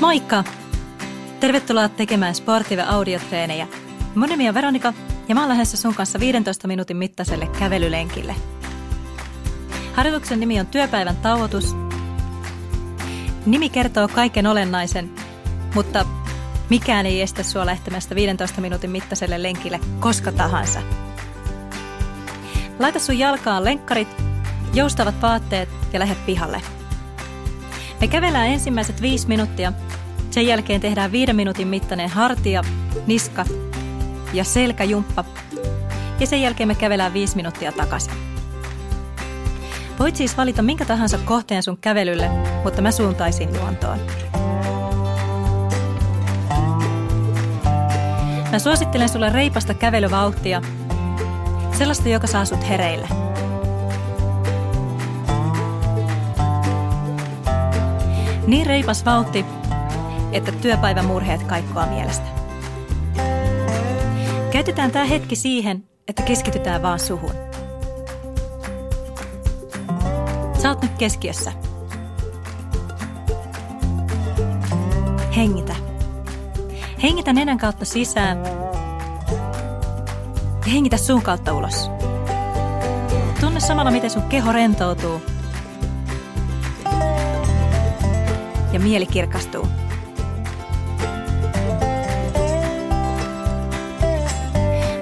Moikka! Tervetuloa tekemään Sportive audiotreenejä. Mun nimi on Veronika ja mä oon lähdössä sun kanssa 15 minuutin mittaiselle kävelylenkille. Harjoituksen nimi on työpäivän tauotus. Nimi kertoo kaiken olennaisen, mutta mikään ei estä sua lähtemästä 15 minuutin mittaiselle lenkille koska tahansa. Laita sun jalkaan lenkkarit, joustavat vaatteet ja lähde pihalle. Me kävellään ensimmäiset viisi minuuttia – sen jälkeen tehdään viiden minuutin mittainen hartia, niska ja selkäjumppa. Ja sen jälkeen me kävelään viisi minuuttia takaisin. Voit siis valita minkä tahansa kohteen sun kävelylle, mutta mä suuntaisin luontoon. Mä suosittelen sulle reipasta kävelyvauhtia, sellaista, joka saa sut hereille. Niin reipas vauhti, että työpäivän murheet kaikkoa mielestä. Käytetään tämä hetki siihen, että keskitytään vaan suhun. Sä oot nyt keskiössä. Hengitä. Hengitä nenän kautta sisään ja hengitä suun kautta ulos. Tunne samalla, miten sun keho rentoutuu ja mieli kirkastuu.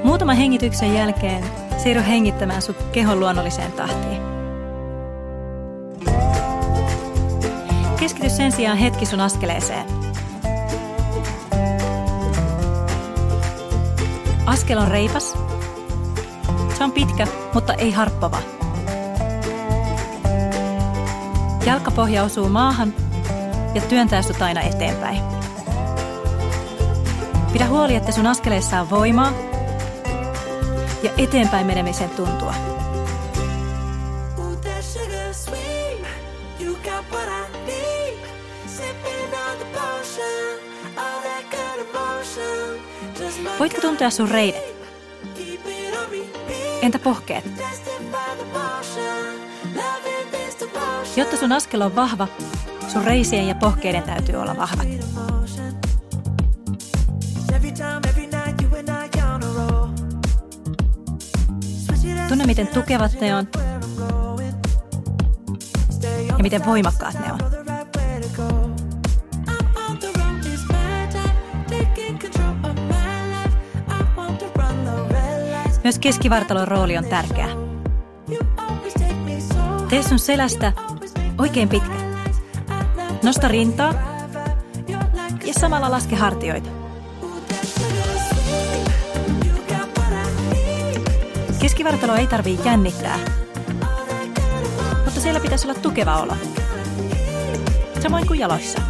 Muutaman hengityksen jälkeen siirry hengittämään sun kehon luonnolliseen tahtiin. Keskity sen sijaan hetki sun askeleeseen. Askel on reipas. Se on pitkä, mutta ei harppava. Jalkapohja osuu maahan ja työntää sut aina eteenpäin. Pidä huoli, että sun askeleissa on voimaa ja eteenpäin menemisen tuntua. Voitko tuntea sun reidet? Entä pohkeet? Jotta sun askel on vahva, sun reisien ja pohkeiden täytyy olla vahvat. Tunne, miten tukevat ne on ja miten voimakkaat ne on. Myös keskivartalon rooli on tärkeä. Tee sun selästä oikein pitkä. Nosta rintaa ja samalla laske hartioita. Keskivartalo ei tarvii jännittää, mutta siellä pitäisi olla tukeva olo. Samoin kuin jaloissa.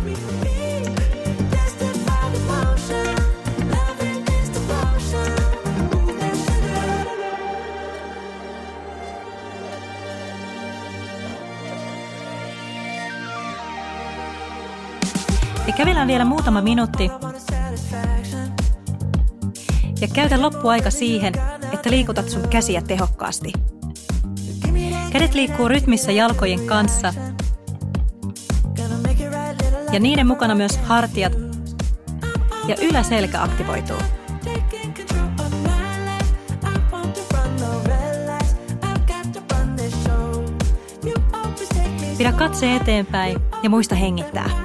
Ja kävellään vielä muutama minuutti. Ja käytä loppuaika siihen, että liikutat sun käsiä tehokkaasti. Kädet liikkuu rytmissä jalkojen kanssa ja niiden mukana myös hartiat ja yläselkä aktivoituu. Pidä katse eteenpäin ja muista hengittää.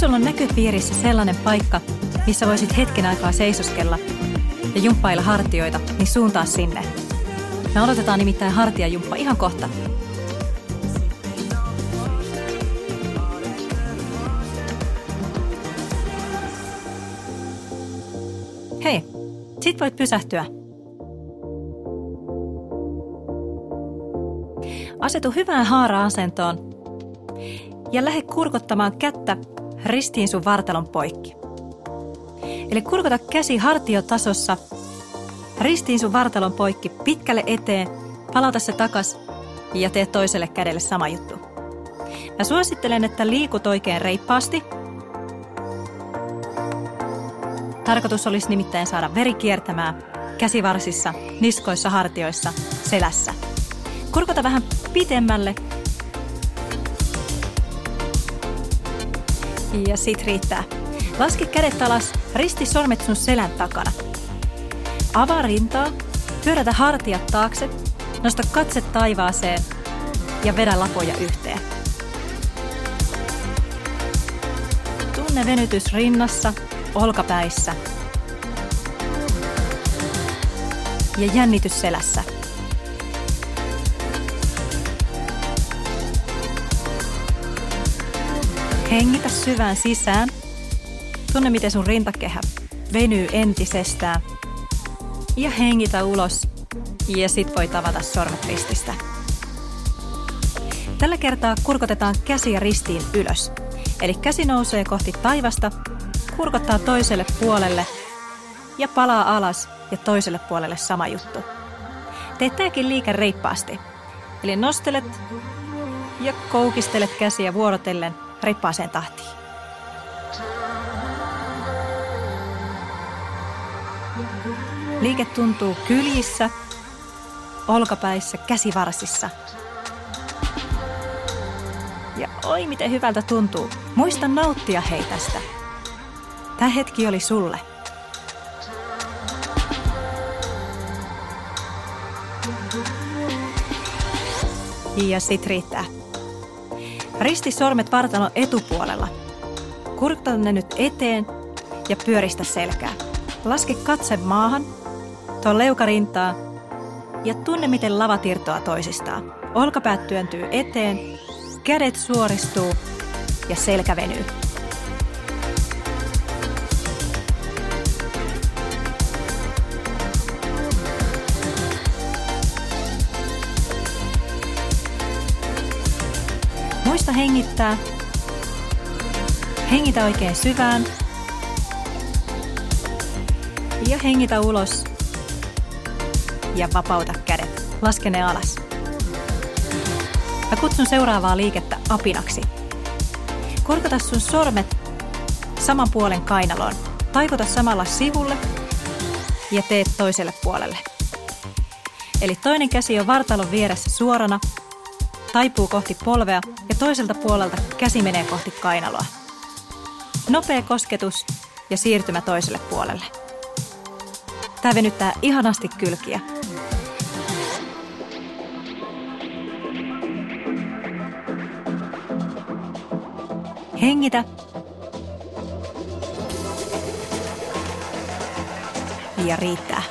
Sulla on näköpiirissä sellainen paikka, missä voisit hetken aikaa seisoskella ja jumppailla hartioita, niin suuntaa sinne. Me aloitetaan nimittäin hartiajumppa ihan kohta. Hei, sit voit pysähtyä. Asetu hyvään haara-asentoon ja lähde kurkottamaan kättä ristiin sun vartalon poikki. Eli kurkota käsi hartiotasossa ristiin sun vartalon poikki pitkälle eteen, palauta se takas ja tee toiselle kädelle sama juttu. Mä suosittelen, että liikut oikein reippaasti. Tarkoitus olisi nimittäin saada veri kiertämään käsivarsissa, niskoissa, hartioissa, selässä. Kurkota vähän pitemmälle Ja sit riittää. Laske kädet alas, risti sormet sun selän takana. Avaa rintaa, pyörätä hartiat taakse, nosta katse taivaaseen ja vedä lapoja yhteen. Tunne venytys rinnassa, olkapäissä ja jännitys selässä. Hengitä syvään sisään. Tunne, miten sun rintakehä venyy entisestään. Ja hengitä ulos. Ja sit voi tavata sormet rististä. Tällä kertaa kurkotetaan käsiä ristiin ylös. Eli käsi nousee kohti taivasta, kurkottaa toiselle puolelle ja palaa alas ja toiselle puolelle sama juttu. Teet tämäkin liike reippaasti. Eli nostelet ja koukistelet käsiä vuorotellen reippaaseen tahtiin. Liike tuntuu kyljissä, olkapäissä, käsivarsissa. Ja oi miten hyvältä tuntuu. Muista nauttia hei tästä. Tämä hetki oli sulle. Ja sit riittää. Risti sormet vartalon etupuolella. Kurkta ne nyt eteen ja pyöristä selkää. Laske katse maahan, tuo leukarintaa ja tunne miten lava irtoaa toisistaan. Olkapäät työntyy eteen, kädet suoristuu ja selkä venyy. Muista hengittää. Hengitä oikein syvään. Ja hengitä ulos. Ja vapauta kädet. Laske ne alas. Mä kutsun seuraavaa liikettä apinaksi. Korkata sun sormet saman puolen kainaloon. Taikuta samalla sivulle ja teet toiselle puolelle. Eli toinen käsi on vartalon vieressä suorana taipuu kohti polvea ja toiselta puolelta käsi menee kohti kainaloa. Nopea kosketus ja siirtymä toiselle puolelle. Tämä venyttää ihanasti kylkiä. Hengitä. Ja riittää.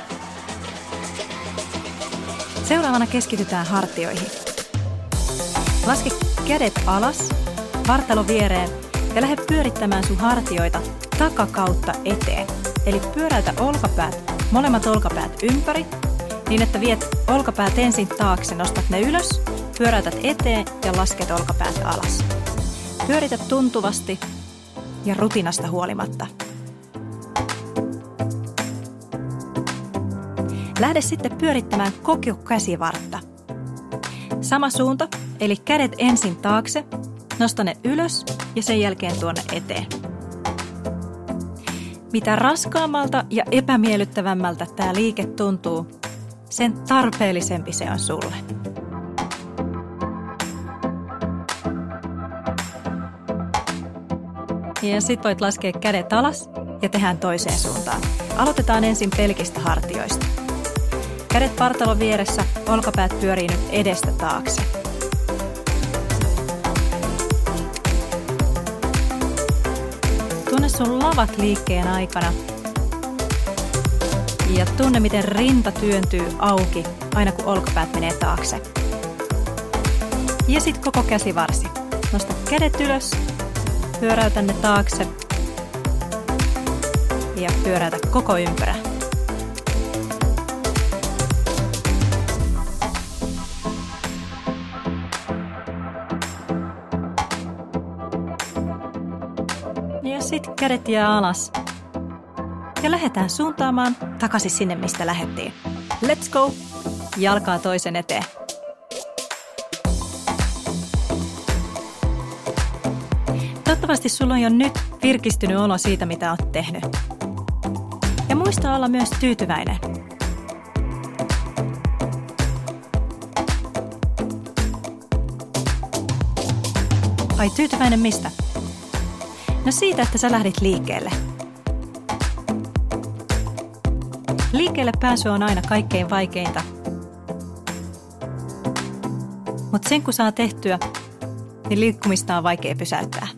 Seuraavana keskitytään hartioihin. Laske kädet alas, vartalo viereen ja lähde pyörittämään sun hartioita takakautta eteen. Eli pyöräytä olkapäät, molemmat olkapäät ympäri, niin että viet olkapäät ensin taakse, nostat ne ylös, pyöräytät eteen ja lasket olkapäät alas. Pyöritä tuntuvasti ja rutinasta huolimatta. Lähde sitten pyörittämään koko käsivartta. Sama suunta, eli kädet ensin taakse, nosta ne ylös ja sen jälkeen tuonne eteen. Mitä raskaammalta ja epämiellyttävämmältä tämä liike tuntuu, sen tarpeellisempi se on sulle. Ja sit voit laskea kädet alas ja tehdään toiseen suuntaan. Aloitetaan ensin pelkistä hartioista. Kädet partalon vieressä, olkapäät pyörii nyt edestä taakse. Tunne sun lavat liikkeen aikana. Ja tunne, miten rinta työntyy auki aina kun olkapäät menee taakse. Ja sitten koko käsivarsi. Nosta kädet ylös, pyöräytä ne taakse ja pyöräytä koko ympärä. Sitten kädet jää alas. Ja lähdetään suuntaamaan takaisin sinne, mistä lähettiin. Let's go! Jalkaa toisen eteen. Toivottavasti sulla on jo nyt virkistynyt olo siitä, mitä oot tehnyt. Ja muista olla myös tyytyväinen. Ai tyytyväinen mistä? No siitä, että sä lähdit liikkeelle. Liikkeelle pääsy on aina kaikkein vaikeinta. Mutta sen kun saa tehtyä, niin liikkumista on vaikea pysäyttää.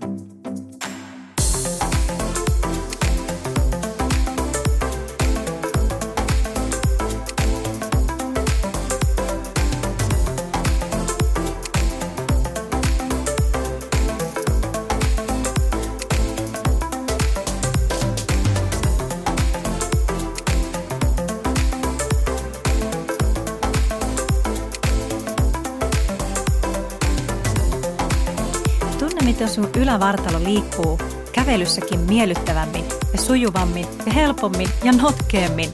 Sun ylävartalo liikkuu kävelyssäkin miellyttävämmin ja sujuvammin ja helpommin ja notkeemmin.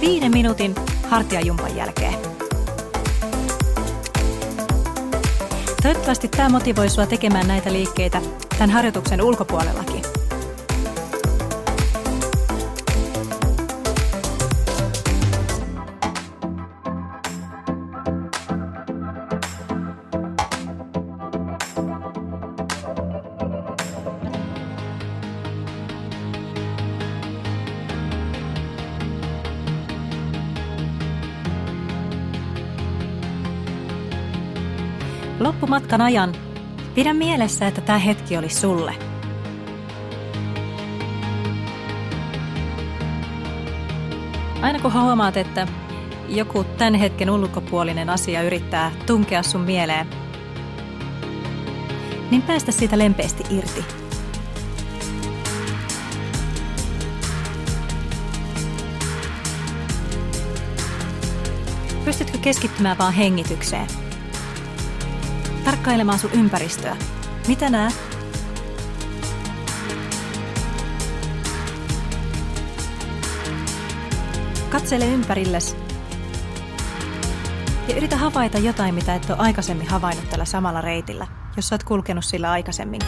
Viiden minuutin hartiajumpan jälkeen. Toivottavasti tämä motivoi sua tekemään näitä liikkeitä tämän harjoituksen ulkopuolellakin. Loppumatkan ajan pidä mielessä, että tämä hetki oli sulle. Aina kun huomaat, että joku tämän hetken ulkopuolinen asia yrittää tunkea sun mieleen, niin päästä siitä lempeästi irti. Pystytkö keskittymään vaan hengitykseen? Tarkkailemaan sun ympäristöä. Mitä näet? Katsele ympärillesi ja yritä havaita jotain, mitä et ole aikaisemmin havainnut tällä samalla reitillä, jos oot kulkenut sillä aikaisemmin.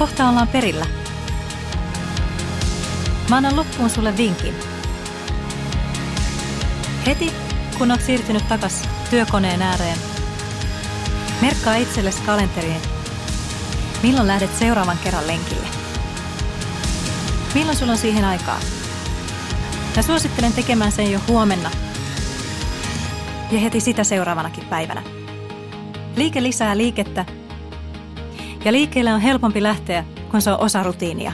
Kohta ollaan perillä. Mä annan loppuun sulle vinkin. Heti, kun olet siirtynyt takas työkoneen ääreen, merkkaa itsellesi kalenteriin, milloin lähdet seuraavan kerran lenkille. Milloin sulla on siihen aikaa? Ja suosittelen tekemään sen jo huomenna ja heti sitä seuraavanakin päivänä. Liike lisää liikettä ja liikkeelle on helpompi lähteä, kun se on osa rutiinia.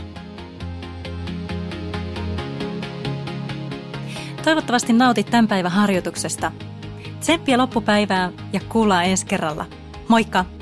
Toivottavasti nautit tämän päivän harjoituksesta. Tsemppiä loppupäivää ja kuullaan ensi kerralla. Moikka!